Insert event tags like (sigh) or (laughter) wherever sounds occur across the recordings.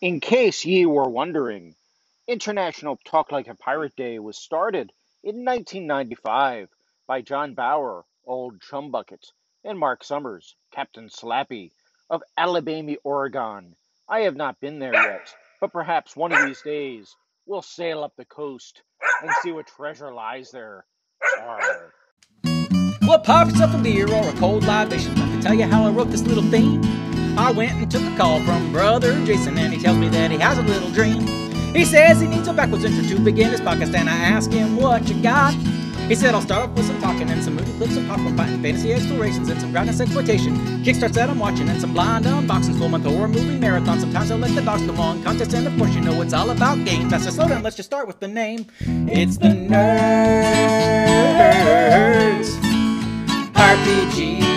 In case ye were wondering, International Talk Like a Pirate Day was started in 1995 by John Baur, Old Chumbucket, and Mark Summers, Captain Slappy, of Alabama, Oregon. I have not been there yet, but perhaps one of these days we'll sail up the coast and see what treasure lies there. Arr. Well, pop yourself a beer or a cold libation. Let me tell you how I wrote this little theme. I went and took a call from brother Jason, and he tells me that he has a little dream. He says he needs a backwards intro to begin his podcast, and I ask him what you got. He said I'll start off with some talking and some movie clips, some popcorn fighting, fantasy explorations, and some grindhouse exploitation. Kickstarts that I'm watching, and some blind unboxings, full month horror movie marathon. Sometimes I'll let the dogs come on contest, and of course you know it's all about games. That's a slow down. Let's just start with the name. It's the Nerds RPG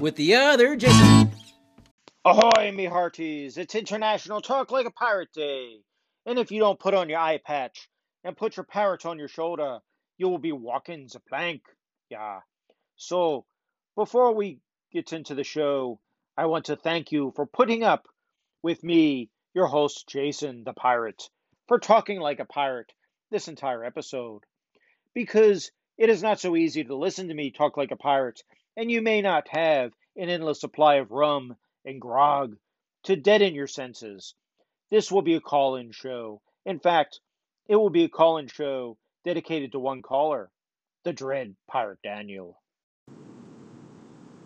With the other Jason. Ahoy, me hearties! It's International Talk Like a Pirate Day. And if you don't put on your eye patch and put your parrot on your shoulder, you will be walking the plank. Yeah. So, before we get into the show, I want to thank you for putting up with me, your host, Jason the Pirate, for talking like a pirate this entire episode. Because it is not so easy to listen to me talk like a pirate, and you may not have an endless supply of rum and grog to deaden your senses. This will be a call in show. In fact, it will be a call in show dedicated to one caller, the dread Pirate Daniel.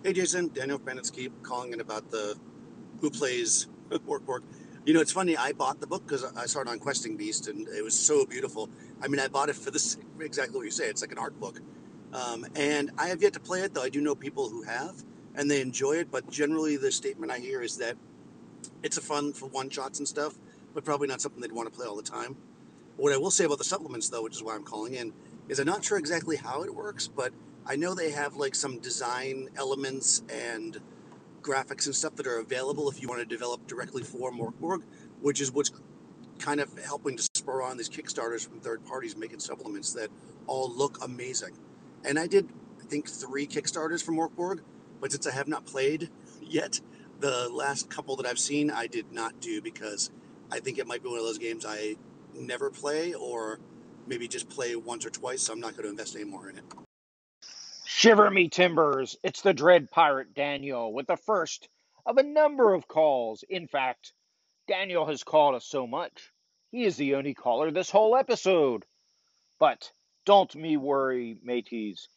Hey Jason, Daniel Kranitsky calling in about the Who Plays Morkborg. You know, it's funny, I bought the book because I saw it on Questing Beast and it was so beautiful. I mean, I bought it for this (laughs) exactly what you say. It's like an art book. Um, and I have yet to play it, though I do know people who have and they enjoy it. But generally, the statement I hear is that it's a fun for one shots and stuff, but probably not something they'd want to play all the time. What I will say about the supplements, though, which is why I'm calling in, is I'm not sure exactly how it works, but I know they have like some design elements and graphics and stuff that are available if you want to develop directly for Morkborg, which is what's kind of helping to spur on these Kickstarters from third parties making supplements that all look amazing. And I did, I think, three Kickstarters for Morkborg, but since I have not played yet, the last couple that I've seen, I did not do because I think it might be one of those games I never play or maybe just play once or twice, so I'm not going to invest any more in it. Shiver me timbers! It's the dread pirate Daniel with the first of a number of calls. In fact, Daniel has called us so much, he is the only caller this whole episode. But don't me worry, mateys.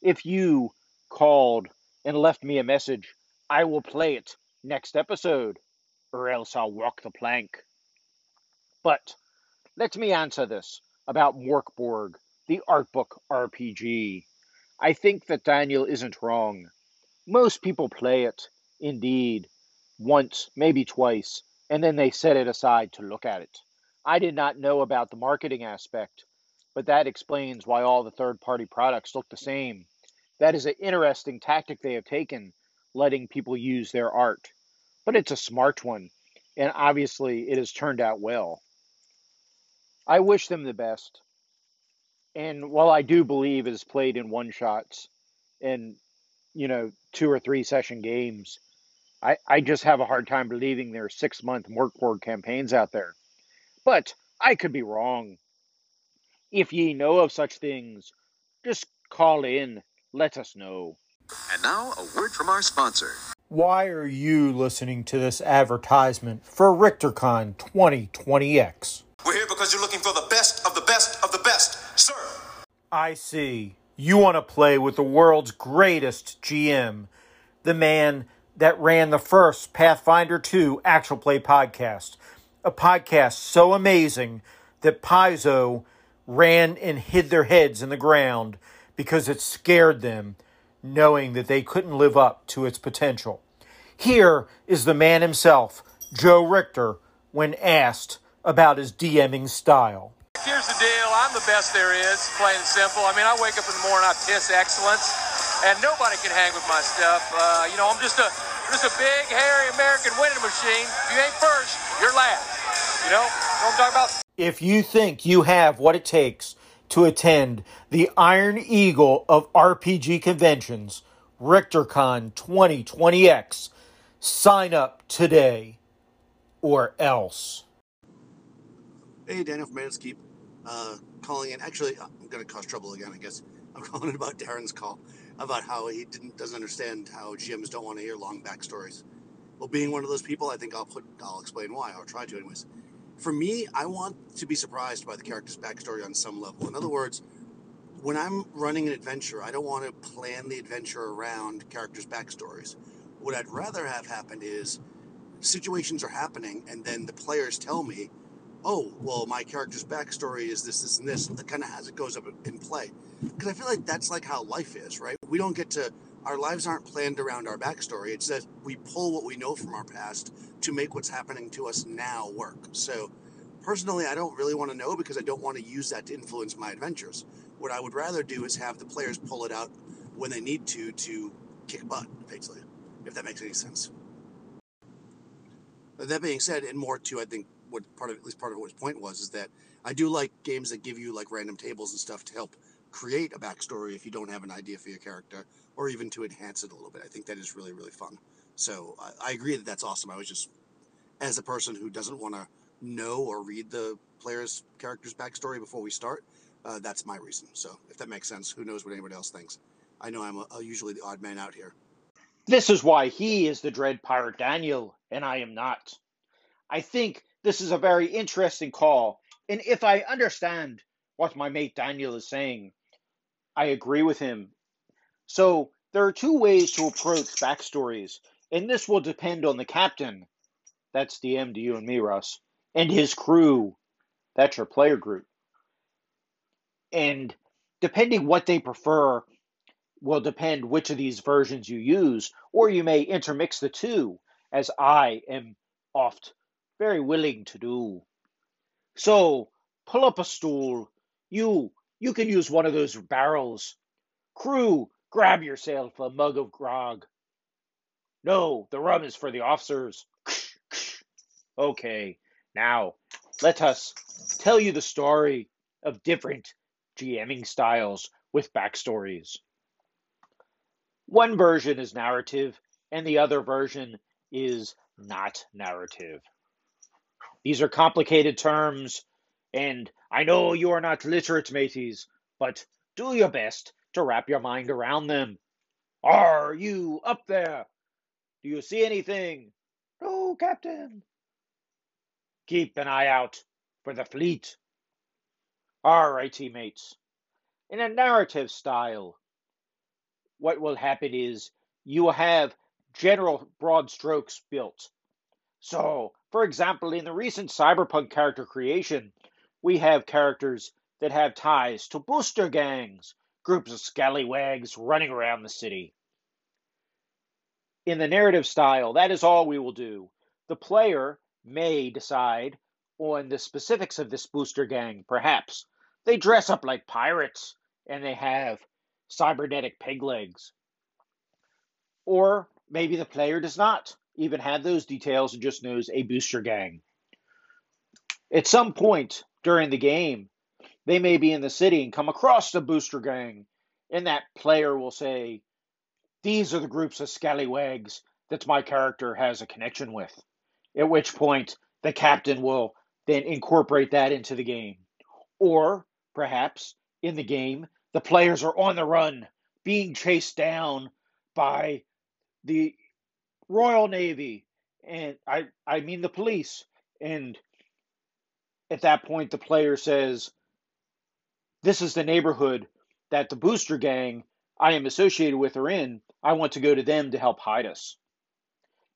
If you called and left me a message, I will play it next episode, or else I'll walk the plank. But let me answer this about Morkborg, the art book RPG. I think that Daniel isn't wrong. Most people play it, indeed, once, maybe twice, and then they set it aside to look at it. I did not know about the marketing aspect, but that explains why all the third party products look the same. That is an interesting tactic they have taken, letting people use their art. But it's a smart one, and obviously it has turned out well. I wish them the best. And while I do believe it is played in one shots and, you know, two or three session games, I, I just have a hard time believing there are six month Morkborg campaigns out there. But I could be wrong. If ye know of such things, just call in, let us know. And now, a word from our sponsor. Why are you listening to this advertisement for RichterCon 2020X? We're here because you're looking for the best of the best of the best, sir. I see. You want to play with the world's greatest GM, the man that ran the first Pathfinder 2 actual play podcast, a podcast so amazing that Paizo ran and hid their heads in the ground because it scared them, knowing that they couldn't live up to its potential. Here is the man himself, Joe Richter, when asked about his DMing style. Here's the deal. I'm the best there is, plain and simple. I mean, I wake up in the morning, I piss excellence, and nobody can hang with my stuff. Uh, you know, I'm just a just a big, hairy American winning machine. If you ain't first, you're last. You know, what I'm talking about? If you think you have what it takes to attend the Iron Eagle of RPG conventions, RichterCon 2020X, sign up today or else. Hey, Daniel from Manus Keep. Uh, calling in. Actually, I'm going to cause trouble again, I guess. I'm (laughs) calling in about Darren's call about how he didn't doesn't understand how GMs don't want to hear long backstories. Well, being one of those people, I think I'll put I'll explain why. I'll try to, anyways. For me, I want to be surprised by the character's backstory on some level. In other words, when I'm running an adventure, I don't want to plan the adventure around characters' backstories. What I'd rather have happen is situations are happening, and then the players tell me, "Oh, well, my character's backstory is this, this, and this." Kind of as it goes up in play, because I feel like that's like how life is, right? We don't get to our lives aren't planned around our backstory. It's that we pull what we know from our past to make what's happening to us now work. So, personally, I don't really want to know because I don't want to use that to influence my adventures. What I would rather do is have the players pull it out when they need to to kick butt, basically, if that makes any sense. That being said, and more to I think what part of at least part of what his point was is that I do like games that give you like random tables and stuff to help create a backstory if you don't have an idea for your character, or even to enhance it a little bit. I think that is really really fun. So I, I agree that that's awesome. I was just as a person who doesn't want to know or read the player's character's backstory before we start, uh, that's my reason. So if that makes sense, who knows what anybody else thinks? I know I'm a, a usually the odd man out here. This is why he is the Dread Pirate Daniel, and I am not. I think this is a very interesting call, and if I understand what my mate Daniel is saying, I agree with him. So there are two ways to approach backstories, and this will depend on the captain. That's to you and me, Russ, and his crew. That's your player group. And depending what they prefer will depend which of these versions you use, or you may intermix the two, as I am oft very willing to do. So pull up a stool. You you can use one of those barrels. Crew, grab yourself a mug of grog. No, the rum is for the officers. (laughs) Okay, now let us tell you the story of different GMing styles with backstories. One version is narrative, and the other version is not narrative. These are complicated terms, and I know you are not literate, mateys, but do your best to wrap your mind around them. Are you up there? Do you see anything? No, Captain. Keep an eye out for the fleet. All right, teammates. In a narrative style, what will happen is you will have general broad strokes built. So, for example, in the recent Cyberpunk character creation, we have characters that have ties to booster gangs, groups of scallywags running around the city. In the narrative style, that is all we will do. The player may decide on the specifics of this booster gang, perhaps. They dress up like pirates and they have cybernetic pig legs. Or maybe the player does not even have those details and just knows a booster gang. At some point during the game, they may be in the city and come across the booster gang, and that player will say, These are the groups of scallywags that my character has a connection with. At which point, the captain will then incorporate that into the game. Or perhaps in the game, the players are on the run, being chased down by the Royal Navy, and I I mean the police. And at that point, the player says, "This is the neighborhood that the booster gang I am associated with are in. I want to go to them to help hide us."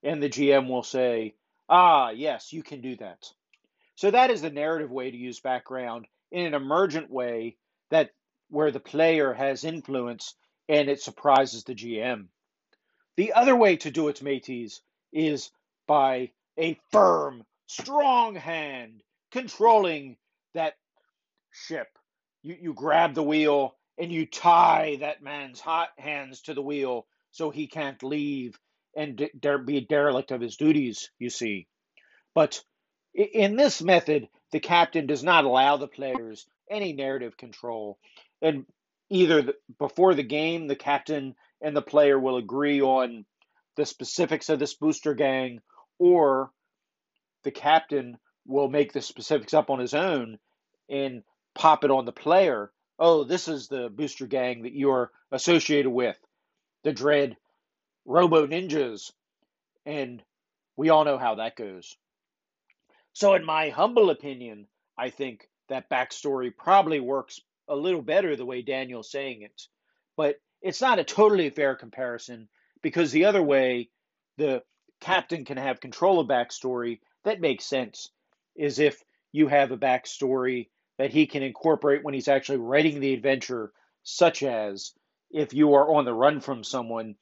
And the GM will say, "Ah, yes, you can do that." So that is the narrative way to use background in an emergent way that where the player has influence and it surprises the GM. The other way to do it, mateys, is by a firm, strong hand controlling that ship. You, you grab the wheel and you tie that man's hot hands to the wheel so he can't leave and de- be derelict of his duties, you see. But In this method, the captain does not allow the players any narrative control. And either the, before the game, the captain and the player will agree on the specifics of this booster gang, or the captain will make the specifics up on his own and pop it on the player. Oh, this is the booster gang that you're associated with, the Dread Robo Ninjas. And we all know how that goes. So, in my humble opinion, I think that backstory probably works a little better the way Daniel's saying it. But it's not a totally fair comparison because the other way, the captain can have control of backstory that makes sense is if you have a backstory that he can incorporate when he's actually writing the adventure, such as if you are on the run from someone,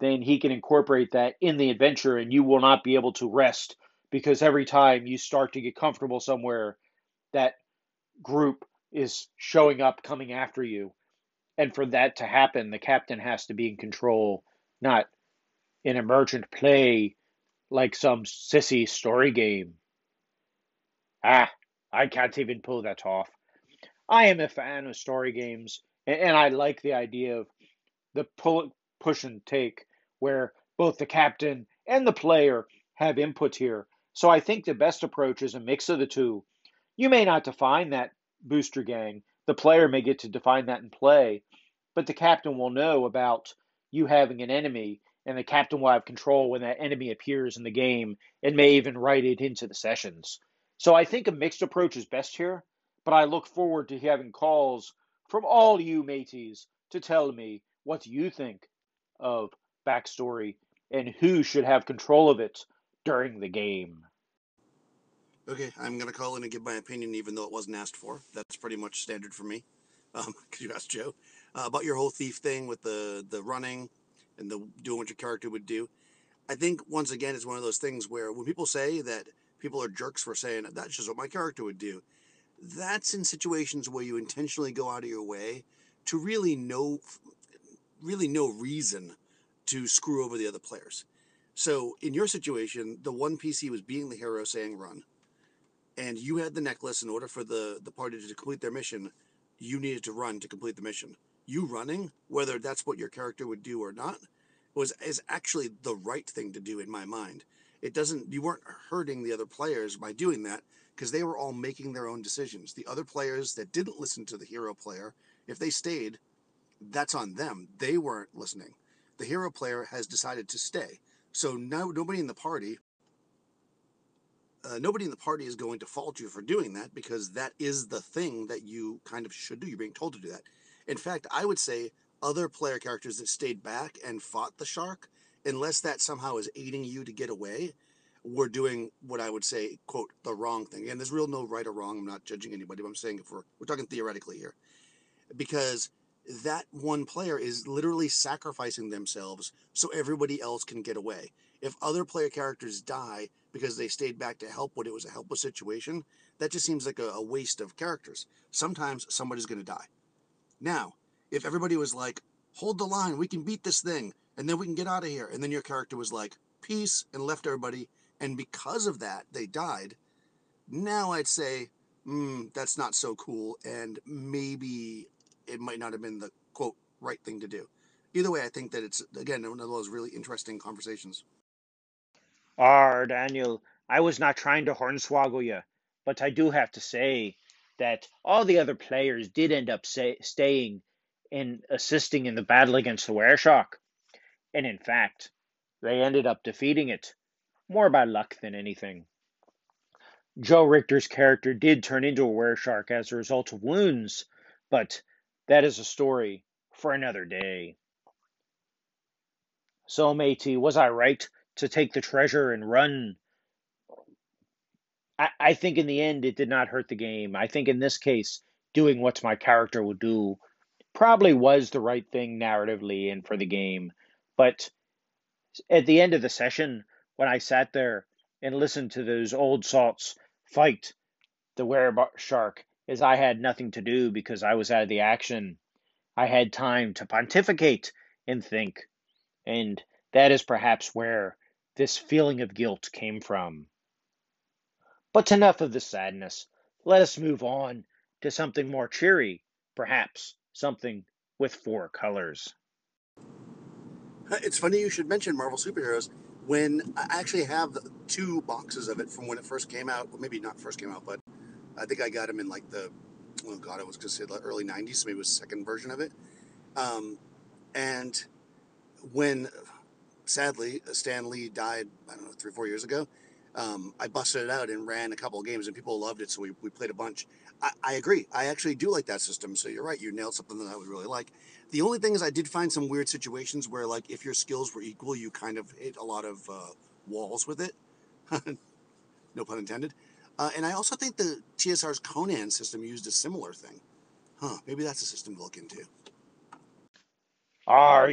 then he can incorporate that in the adventure and you will not be able to rest because every time you start to get comfortable somewhere, that group is showing up, coming after you. And for that to happen, the captain has to be in control, not an emergent play like some sissy story game. Ah, I can't even pull that off. I am a fan of story games, and I like the idea of the pull, push and take, where both the captain and the player have input here. So I think the best approach is a mix of the two. You may not define that booster gang, the player may get to define that in play, but the captain will know about you having an enemy, and the captain will have control when that enemy appears in the game and may even write it into the sessions. So I think a mixed approach is best here, but I look forward to having calls from all you mateys to tell me what you think of backstory and who should have control of it during the game. Okay, I'm going to call in and give my opinion, even though it wasn't asked for. That's pretty much standard for me, (laughs) um, you asked Joe uh, about your whole thief thing with the the running and the doing what your character would do. I think once again, it's one of those things where when people say that people are jerks for saying that's just what my character would do, that's in situations where you intentionally go out of your way to really no, really no reason to screw over the other players. So in your situation, the one PC was being the hero saying run and you had the necklace in order for the, the party to complete their mission, you needed to run to complete the mission. You running, whether that's what your character would do or not, was is actually the right thing to do in my mind. It doesn't you weren't hurting the other players by doing that because they were all making their own decisions. The other players that didn't listen to the hero player, if they stayed, that's on them. They weren't listening. The hero player has decided to stay. So now nobody in the party uh, nobody in the party is going to fault you for doing that because that is the thing that you kind of should do. You're being told to do that. In fact, I would say other player characters that stayed back and fought the shark, unless that somehow is aiding you to get away, were doing what I would say, quote, the wrong thing. And there's real no right or wrong. I'm not judging anybody, but I'm saying if we're, we're talking theoretically here. Because that one player is literally sacrificing themselves so everybody else can get away. If other player characters die, because they stayed back to help when it was a helpless situation, that just seems like a, a waste of characters. Sometimes somebody's going to die. Now, if everybody was like, hold the line, we can beat this thing, and then we can get out of here, and then your character was like, peace, and left everybody, and because of that, they died, now I'd say, mm, that's not so cool, and maybe it might not have been the quote right thing to do. Either way, I think that it's, again, one of those really interesting conversations. Ah, Daniel, I was not trying to hornswoggle you, but I do have to say that all the other players did end up say, staying and assisting in the battle against the Wereshark. And in fact, they ended up defeating it, more by luck than anything. Joe Richter's character did turn into a Wereshark as a result of wounds, but that is a story for another day. So, matey, was I right to take the treasure and run. I, I think in the end it did not hurt the game. I think in this case, doing what my character would do probably was the right thing narratively and for the game. But at the end of the session, when I sat there and listened to those old salts fight the were shark, as I had nothing to do because I was out of the action, I had time to pontificate and think. And that is perhaps where this feeling of guilt came from. But enough of the sadness. Let us move on to something more cheery, perhaps something with four colors. It's funny you should mention Marvel superheroes when I actually have two boxes of it from when it first came out. Well, maybe not first came out, but I think I got them in like the oh god, it was say the early '90s, so maybe it was second version of it. Um, and when sadly Stan Lee died, I don't know, three or four years ago, um, I busted it out and ran a couple of games, and people loved it, so we, we played a bunch. I, I agree. I actually do like that system. So you're right. You nailed something that I would really like. The only thing is, I did find some weird situations where, like, if your skills were equal, you kind of hit a lot of uh, walls with it. (laughs) no pun intended. Uh, and I also think the TSR's Conan system used a similar thing. Huh? Maybe that's a system to look into. You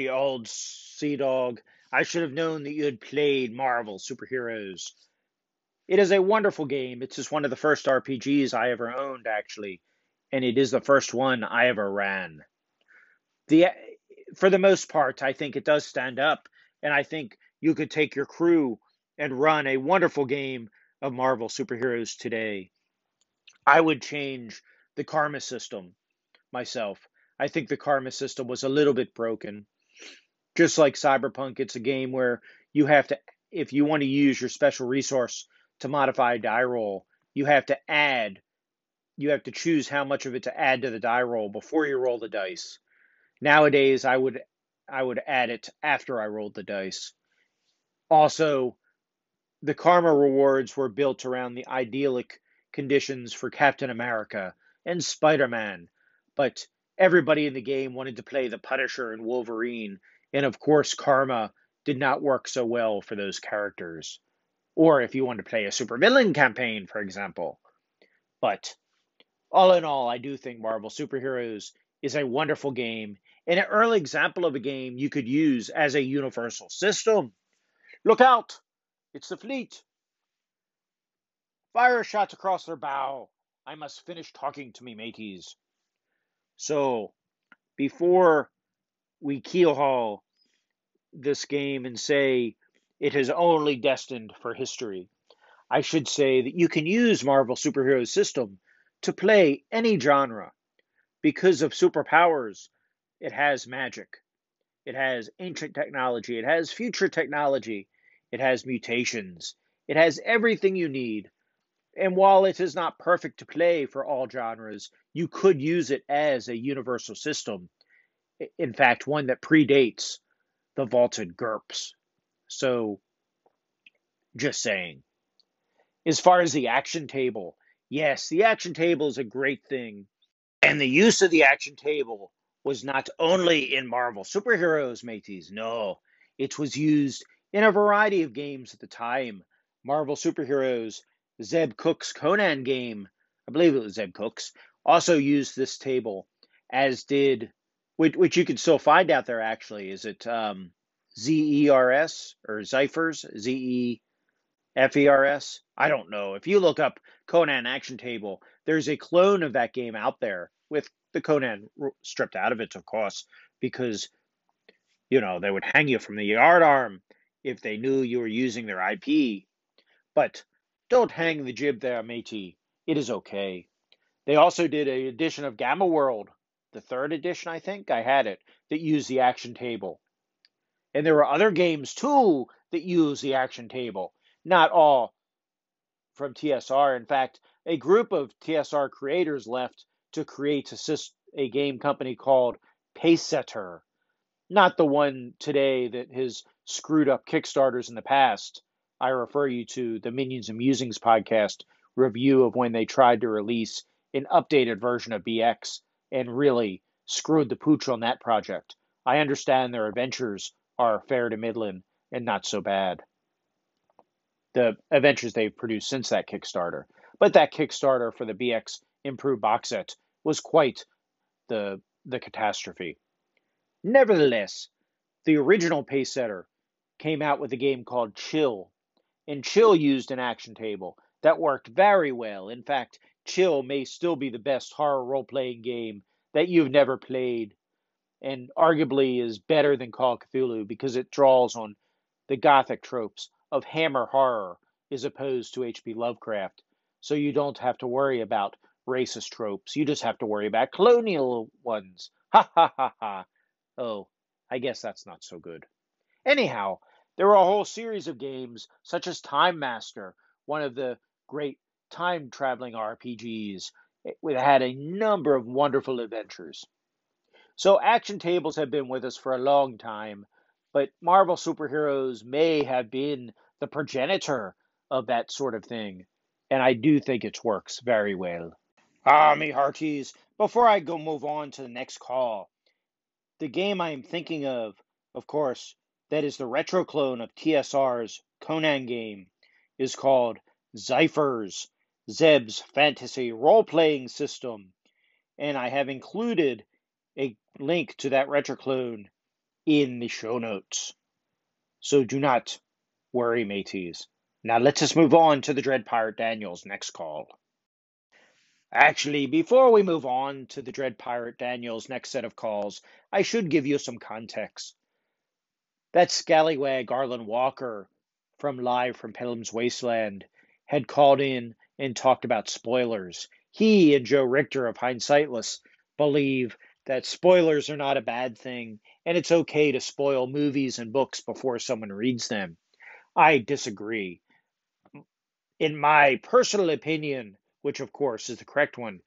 old sea dog. I should have known that you had played Marvel superheroes. It is a wonderful game. It's just one of the first RPGs I ever owned, actually, and it is the first one I ever ran. The for the most part, I think it does stand up, and I think you could take your crew and run a wonderful game of Marvel superheroes today. I would change the karma system myself. I think the karma system was a little bit broken. Just like Cyberpunk, it's a game where you have to, if you want to use your special resource to modify a die roll, you have to add, you have to choose how much of it to add to the die roll before you roll the dice. Nowadays, I would I would add it after I rolled the dice. Also, the karma rewards were built around the idyllic conditions for Captain America and Spider Man, but everybody in the game wanted to play the Punisher and Wolverine, and of course, karma did not work so well for those characters. Or if you want to play a supervillain campaign, for example. But all in all, I do think Marvel Superheroes is a wonderful game and an early example of a game you could use as a universal system. Look out! It's the fleet! Fire shots across their bow. I must finish talking to me mateys. So, before we keelhaul this game and say it is only destined for history. I should say that you can use Marvel Superheroes system to play any genre. Because of superpowers, it has magic. It has ancient technology. It has future technology. It has mutations. It has everything you need. And while it is not perfect to play for all genres, you could use it as a universal system. In fact, one that predates the vaulted GURPS. So, just saying. As far as the action table, yes, the action table is a great thing. And the use of the action table was not only in Marvel superheroes, mateys. No, it was used in a variety of games at the time. Marvel superheroes, Zeb Cook's Conan game, I believe it was Zeb Cook's, also used this table, as did, which, which you can still find out there actually. Is it um, Z E R S or Zephyr's Z E F E R S. I don't know. If you look up Conan Action Table, there's a clone of that game out there with the Conan stripped out of it, of course, because you know they would hang you from the yard arm if they knew you were using their IP. But don't hang the jib there, matey. It is okay. They also did a edition of Gamma World, the third edition, I think. I had it that used the action table. And there were other games too that used the action table, not all from TSR. In fact, a group of TSR creators left to create a, a game company called Pacesetter, not the one today that has screwed up Kickstarters in the past. I refer you to the Minions and Musings podcast review of when they tried to release an updated version of BX and really screwed the pooch on that project. I understand their adventures are fair to Midland and not so bad. The adventures they've produced since that Kickstarter. But that Kickstarter for the BX Improved box set was quite the the catastrophe. Nevertheless, the original pace setter came out with a game called Chill, and Chill used an action table that worked very well. In fact, Chill may still be the best horror role playing game that you've never played and arguably is better than Call of Cthulhu because it draws on the gothic tropes of Hammer horror as opposed to H.P. Lovecraft, So you don't have to worry about racist tropes. You just have to worry about colonial ones. Ha ha ha ha. Oh, I guess that's not so good. Anyhow, there were a whole series of games, such as Timemaster, one of the great time traveling RPGs. It had a number of wonderful adventures. So, action tables have been with us for a long time, but Marvel superheroes may have been the progenitor of that sort of thing, and I do think it works very well. Ah, me hearties, before I go move on to the next call, the game I am thinking of, of course, that is the retro clone of TSR's Conan game, is called ZeFRS, Zeb's fantasy role playing system, and I have included a link to that retro clone in the show notes. So do not worry, mateys. Now let us just move on to the Dread Pirate Daniel's next call. Actually, before we move on to the Dread Pirate Daniel's next set of calls, I should give you some context. That scallywag Arlen Walker from Live from Pelham's Wasteland had called in and talked about spoilers. He and Joe Richter of Hindsightless believe that spoilers are not a bad thing and it's okay to spoil movies and books before someone reads them. I disagree. In my personal opinion, which of course is the correct one,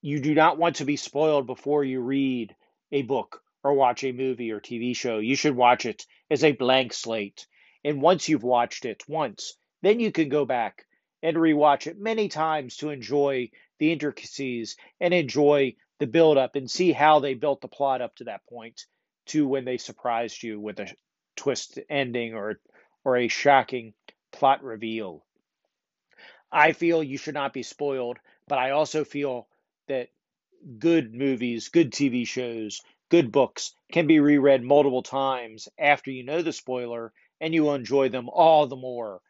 you do not want to be spoiled before you read a book or watch a movie or TV show. You should watch it as a blank slate. And once you've watched it once, then you can go back and rewatch it many times to enjoy the intricacies and enjoy the build up and see how they built the plot up to that point to when they surprised you with a twist ending or or a shocking plot reveal. I feel you should not be spoiled, but I also feel that good movies, good TV shows, good books can be reread multiple times after you know the spoiler and you will enjoy them all the more.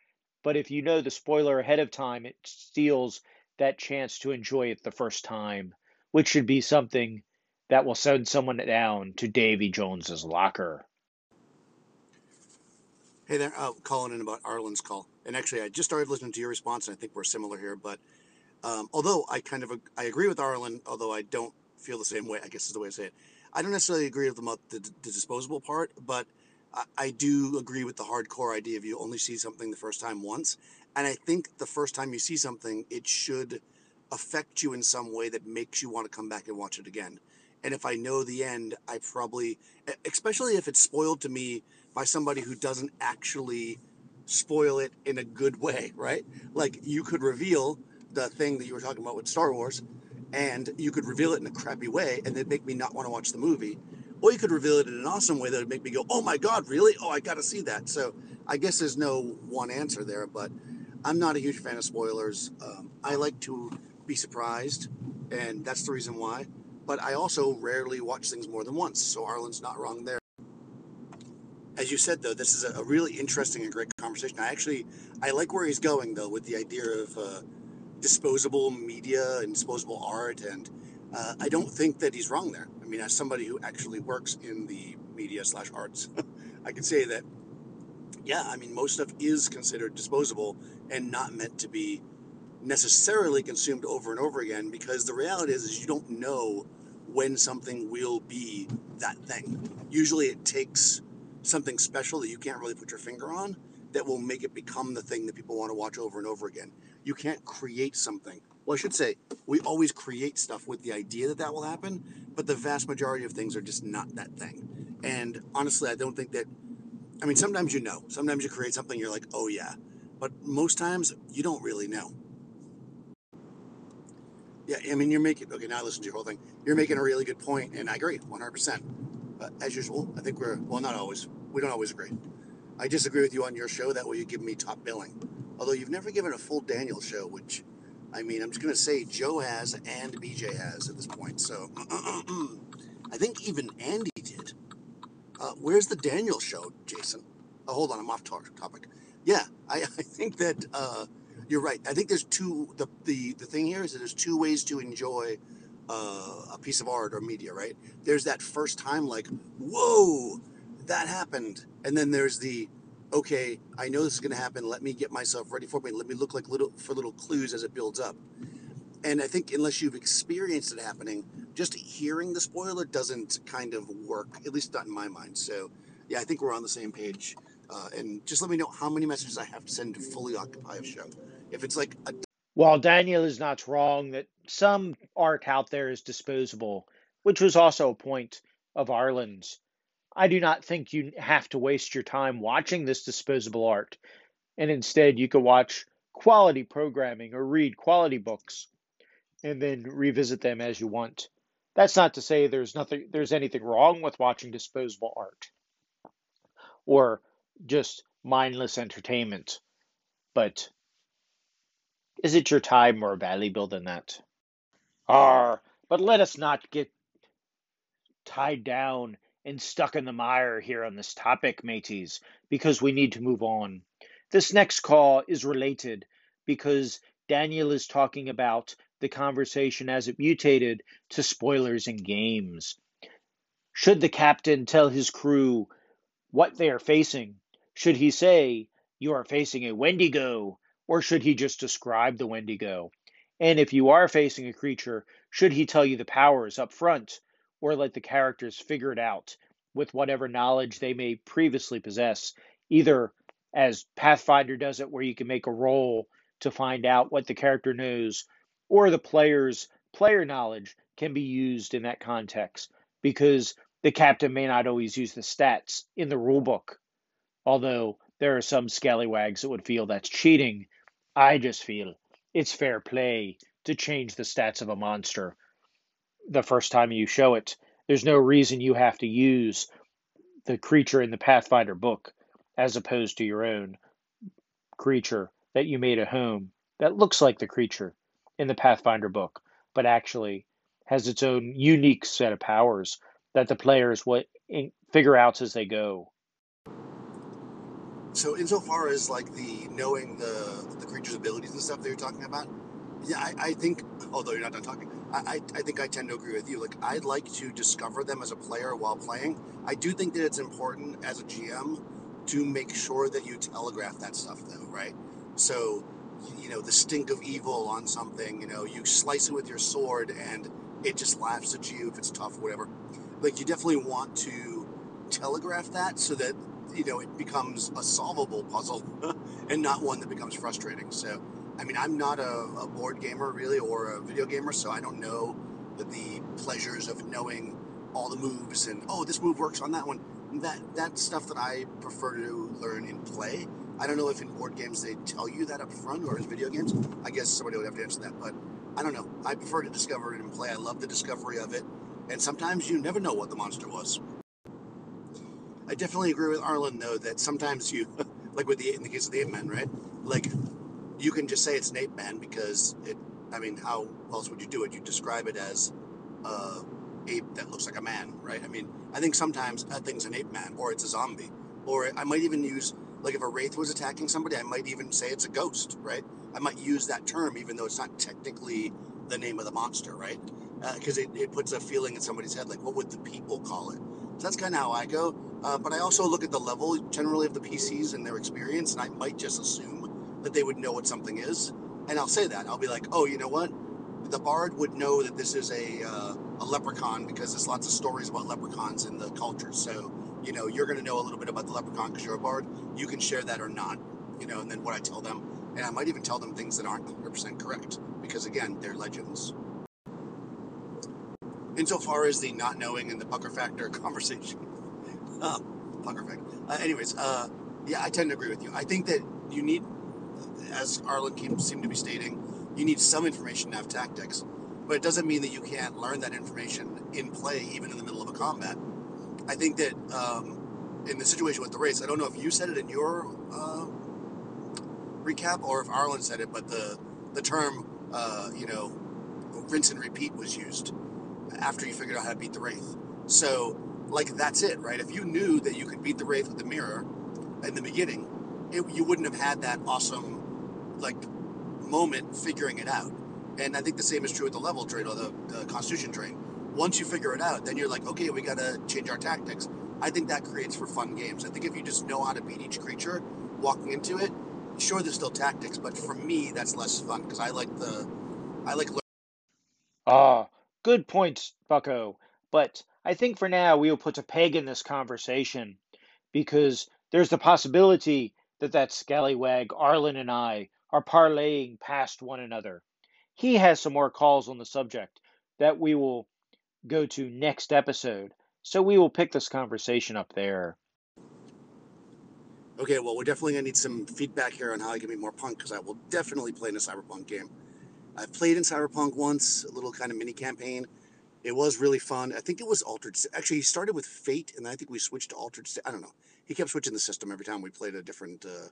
But if you know the spoiler ahead of time, it steals that chance to enjoy it the first time, which should be something that will send someone down to Davy Jones's locker. Hey there, uh, calling in about Arlen's call. And actually, I just started listening to your response, and I think we're similar here. But um, although I kind of I agree with Arlen, although I don't feel the same way, I guess is the way to say it. I don't necessarily agree with the, the disposable part, but I, I do agree with the hardcore idea of you only see something the first time once. And I think the first time you see something, it should affect you in some way that makes you want to come back and watch it again. And if I know the end, I probably, especially if it's spoiled to me by somebody who doesn't actually spoil it in a good way, right? Like you could reveal the thing that you were talking about with Star Wars, and you could reveal it in a crappy way, and it'd make me not want to watch the movie. Or you could reveal it in an awesome way that would make me go, "Oh my God, really? Oh, I got to see that." So I guess there's no one answer there, but I'm not a huge fan of spoilers. Um, I like to be surprised, and that's the reason why. But I also rarely watch things more than once, so Arlen's not wrong there. As you said, though, this is a really interesting and great conversation. I actually I like where he's going though with the idea of uh, disposable media and disposable art, and uh, I don't think that he's wrong there. I mean, as somebody who actually works in the media slash arts, (laughs) I can say that yeah, I mean, most stuff is considered disposable and not meant to be necessarily consumed over and over again because the reality is, is you don't know when something will be that thing. Usually it takes something special that you can't really put your finger on that will make it become the thing that people want to watch over and over again. You can't create something. Well, I should say, we always create stuff with the idea that that will happen, but the vast majority of things are just not that thing. And honestly, I don't think that I mean, sometimes you know. Sometimes you create something, you're like, oh yeah. But most times, you don't really know. Yeah, I mean, you're making, okay, now I listen to your whole thing. You're making a really good point, and I agree 100%. But as usual, I think we're, well, not always. We don't always agree. I disagree with you on your show. That way you give me top billing. Although you've never given a full Daniel show, which, I mean, I'm just going to say Joe has and BJ has at this point. So (clears throat) I think even Andy did. Uh, where's the Daniel show, Jason? Oh, hold on, I'm off topic. Yeah, I, (laughs) I think that uh, you're right. I think there's two. The, the the thing here is that there's two ways to enjoy uh, a piece of art or media. Right? There's that first time, like, whoa, that happened, and then there's the okay, I know this is going to happen. Let me get myself ready for it. Let me look like little for little clues as it builds up. And I think unless you've experienced it happening, just hearing the spoiler doesn't kind of work, at least not in my mind. So, yeah, I think we're on the same page. Uh, and just let me know how many messages I have to send to fully occupy a show. If it's like a While Daniel is not wrong that some art out there is disposable, which was also a point of Arlen's, I do not think you have to waste your time watching this disposable art. And instead, you could watch quality programming or read quality books and then revisit them as you want. That's not to say there's nothing there's anything wrong with watching disposable art or just mindless entertainment. But is it your time more valuable than that? Ah, but let us not get tied down and stuck in the mire here on this topic, mateys, because we need to move on. This next call is related because Daniel is talking about the conversation as it mutated to spoilers and games. Should the captain tell his crew what they are facing? Should he say, You are facing a Wendigo? Or should he just describe the Wendigo? And if you are facing a creature, should he tell you the powers up front? Or let the characters figure it out with whatever knowledge they may previously possess, either as Pathfinder does it, where you can make a roll to find out what the character knows, or the player's player knowledge can be used in that context because the captain may not always use the stats in the rulebook. Although there are some scallywags that would feel that's cheating, I just feel it's fair play to change the stats of a monster the first time you show it. There's no reason you have to use the creature in the Pathfinder book as opposed to your own creature that you made at home that looks like the creature in the Pathfinder book, but actually has its own unique set of powers that the players will figure out as they go. So, insofar as like the knowing the the creature's abilities and stuff that you're talking about, yeah, I, I think. Although you're not done talking, I, I think I tend to agree with you. Like, I'd like to discover them as a player while playing. I do think that it's important as a GM to make sure that you telegraph that stuff, though, right? So, you know, the stink of evil on something. You know, you slice it with your sword and it just laughs at you if it's tough, whatever. Like, you definitely want to telegraph that so that you know it becomes a solvable puzzle (laughs) and not one that becomes frustrating. So, I mean, I'm not a, a board gamer really or a video gamer, so I don't know the, the pleasures of knowing all the moves and oh, this move works on that one. That that's stuff that I prefer to learn in play. I don't know if in board games they tell you that up front or in video games. I guess somebody would have to answer that, but I don't know. I prefer to discover it in play. I love the discovery of it, and sometimes you never know what the monster was. I definitely agree with Arlen though that sometimes you, (laughs) like with the in the case of the ape Men, right? Like you can just say it's an ape man because it. I mean, how else would you do it? You describe it as a ape that looks like a man, right? I mean, I think sometimes a thing's an ape man or it's a zombie, or I might even use like if a wraith was attacking somebody, I might even say it's a ghost, right? I might use that term even though it's not technically the name of the monster, right? Because uh, it, it puts a feeling in somebody's head, like what would the people call it? So that's kind of how I go. Uh, but I also look at the level generally of the PCs and their experience, and I might just assume that they would know what something is. And I'll say that. I'll be like, oh, you know what? The bard would know that this is a, uh, a leprechaun because there's lots of stories about leprechauns in the culture. So, you know, you're going to know a little bit about the leprechaun because you're a bard. You can share that or not, you know, and then what I tell them. And I might even tell them things that aren't 100% correct because, again, they're legends. Insofar as the not knowing and the pucker factor (laughs) conversation, uh, pucker factor. Uh, anyways, uh, yeah, I tend to agree with you. I think that you need, as Arlen seemed to be stating, you need some information to have tactics, but it doesn't mean that you can't learn that information in play, even in the middle of a combat. I think that um, in the situation with the wraith, I don't know if you said it in your uh, recap or if Arlen said it, but the the term, uh, you know, rinse and repeat was used after you figured out how to beat the wraith. So, like, that's it, right? If you knew that you could beat the wraith with the mirror in the beginning, it, you wouldn't have had that awesome, like, moment figuring it out. And I think the same is true with the level drain or the, the constitution drain. Once you figure it out, then you're like, okay, we got to change our tactics. I think that creates for fun games. I think if you just know how to beat each creature walking into it, sure there's still tactics, but for me that's less fun because I like the I like Ah, good points, Bucko. But I think for now we will put a peg in this conversation because there's the possibility that that scallywag Arlen and I are parlaying past one another. He has some more calls on the subject that we will go to next episode. So we will pick this conversation up there. Okay, well, we're definitely gonna need some feedback here on how I can be more punk because I will definitely play in a cyberpunk game. I've played in cyberpunk once, a little kind of mini campaign. It was really fun. I think it was altered. Actually, he started with Fate, and I think we switched to altered. I don't know. He kept switching the system every time we played a different uh,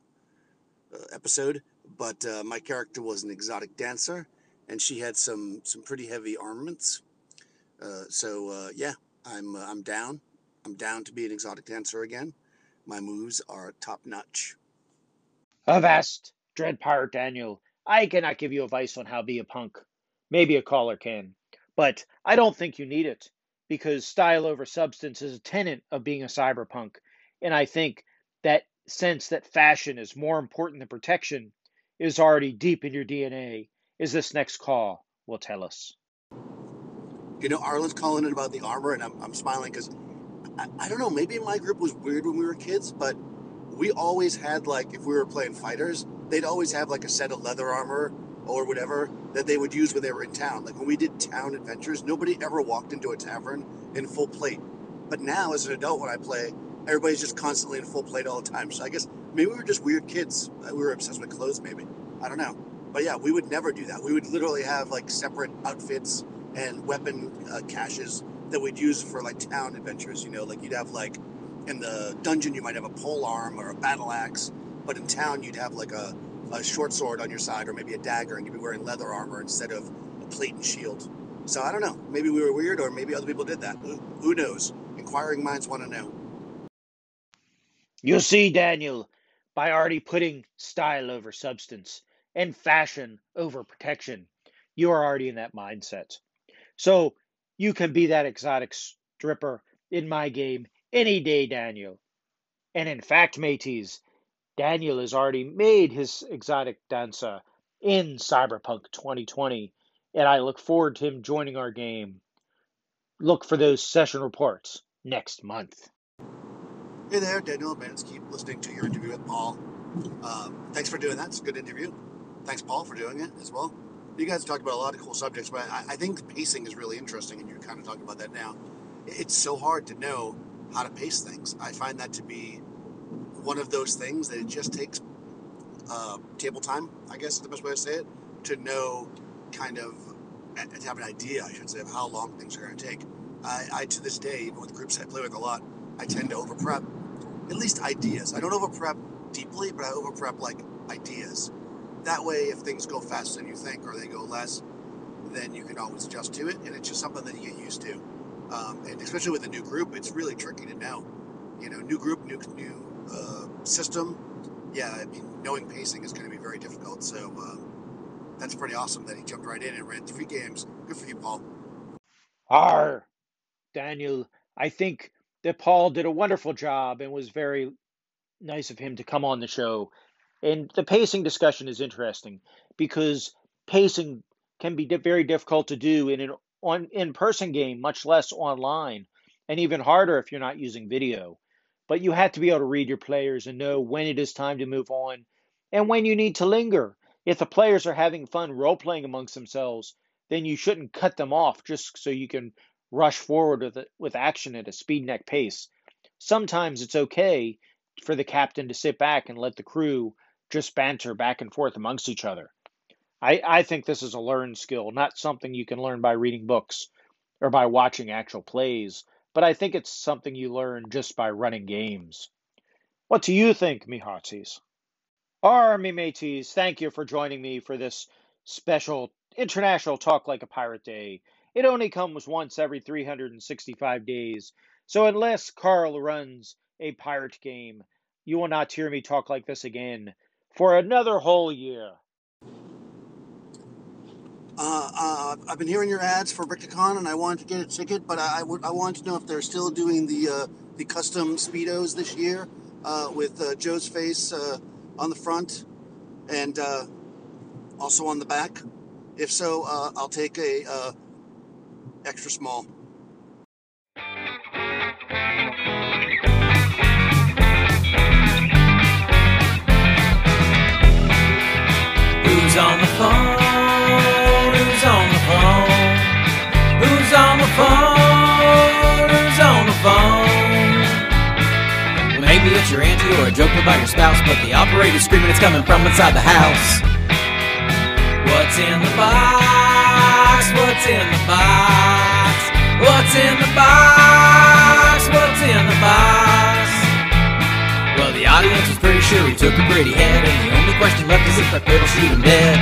episode. But uh, my character was an exotic dancer, and she had some some pretty heavy armaments. Uh, so uh, yeah, I'm uh, I'm down. I'm down to be an exotic dancer again. My moves are top notch. Avast, Dread Pirate Daniel. I cannot give you advice on how to be a punk. Maybe a caller can. But I don't think you need it because style over substance is a tenet of being a cyberpunk. And I think that sense that fashion is more important than protection is already deep in your DNA, as this next call will tell us. You know, Arlen's calling it about the armor, and I'm, I'm smiling because I, I don't know, maybe my group was weird when we were kids, but we always had, like, if we were playing fighters, they'd always have, like, a set of leather armor or whatever that they would use when they were in town. Like, when we did town adventures, nobody ever walked into a tavern in full plate. But now, as an adult, when I play, everybody's just constantly in full plate all the time. So I guess maybe we were just weird kids. We were obsessed with clothes, maybe. I don't know. But yeah, we would never do that. We would literally have like separate outfits and weapon uh, caches that we'd use for like town adventures. You know, like you'd have like in the dungeon, you might have a pole arm or a battle axe, but in town, you'd have like a, a short sword on your side or maybe a dagger, and you'd be wearing leather armor instead of a plate and shield. So I don't know. Maybe we were weird, or maybe other people did that. Who, who knows? Inquiring minds want to know. You see, Daniel, by already putting style over substance and fashion over protection, you are already in that mindset. So you can be that exotic stripper in my game any day, Daniel. And in fact, mateys, Daniel has already made his exotic dancer in Cyberpunk 2020, and I look forward to him joining our game. Look for those session reports next month. Hey there, Daniel. Keep listening to your interview with Paul. Um, thanks for doing that. It's a good interview. Thanks, Paul, for doing it as well. You guys talked about a lot of cool subjects, but I, I think pacing is really interesting, and you're kind of talking about that now. It's so hard to know how to pace things. I find that to be one of those things that it just takes uh, table time, I guess is the best way to say it, to know kind of, to have an idea, I should say, of how long things are going to take. I, I, to this day, even with groups I play with a lot, I tend to over prep at least ideas. I don't over prep deeply, but I over prep like ideas. That way, if things go faster than you think or they go less, then you can always adjust to it, and it's just something that you get used to. Um, and especially with a new group, it's really tricky to know. You know, new group, new new uh, system. Yeah, I mean, knowing pacing is going to be very difficult. So uh, that's pretty awesome that he jumped right in and ran three games. Good for you, Paul. R. Daniel, I think that Paul did a wonderful job and was very nice of him to come on the show. And the pacing discussion is interesting because pacing can be very difficult to do in an on in-person game, much less online, and even harder if you're not using video. But you have to be able to read your players and know when it is time to move on and when you need to linger. If the players are having fun role playing amongst themselves, then you shouldn't cut them off just so you can rush forward with, with action at a speed neck pace. Sometimes it's okay for the captain to sit back and let the crew just banter back and forth amongst each other. I, I think this is a learned skill, not something you can learn by reading books or by watching actual plays, but I think it's something you learn just by running games. What do you think, me hearties? Army mateys, thank you for joining me for this special International Talk Like a Pirate Day. It only comes once every 365 days, so unless Carl runs a pirate game, you will not hear me talk like this again for another whole year. Uh, uh, I've been hearing your ads for Brickacon, and I wanted to get a ticket, but I, I, would, I wanted to know if they're still doing the uh, the custom speedos this year uh, with uh, Joe's face uh, on the front and uh, also on the back? If so, uh, I'll take a uh, extra small. Who's on the phone? Who's on the phone? Who's on the phone? Who's on the phone? Maybe it's your auntie or a joke about your spouse, but the operator's screaming it's coming from inside the house. What's in the box? What's in the box? What's in the box? What's in the box? Well, the audience was pretty sure he took a pretty head, and the only question left is if that pit'll shoot him dead.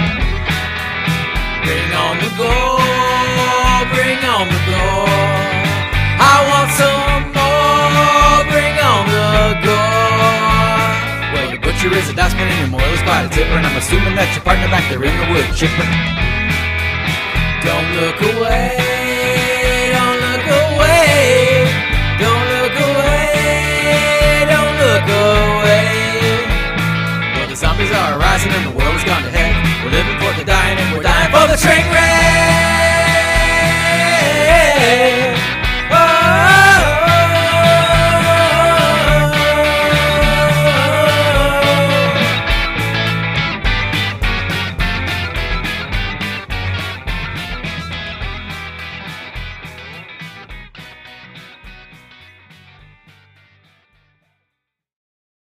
Bring on the goal, bring on the goal. I want some more, bring on the goal. Well, your butcher is a dustman and your moil is quite a tipper, and I'm assuming that your partner back there in the wood chipper. Don't look away, Zombies are rising and the world has gone to heck. We're living for the dying and we're dying for the train wreck.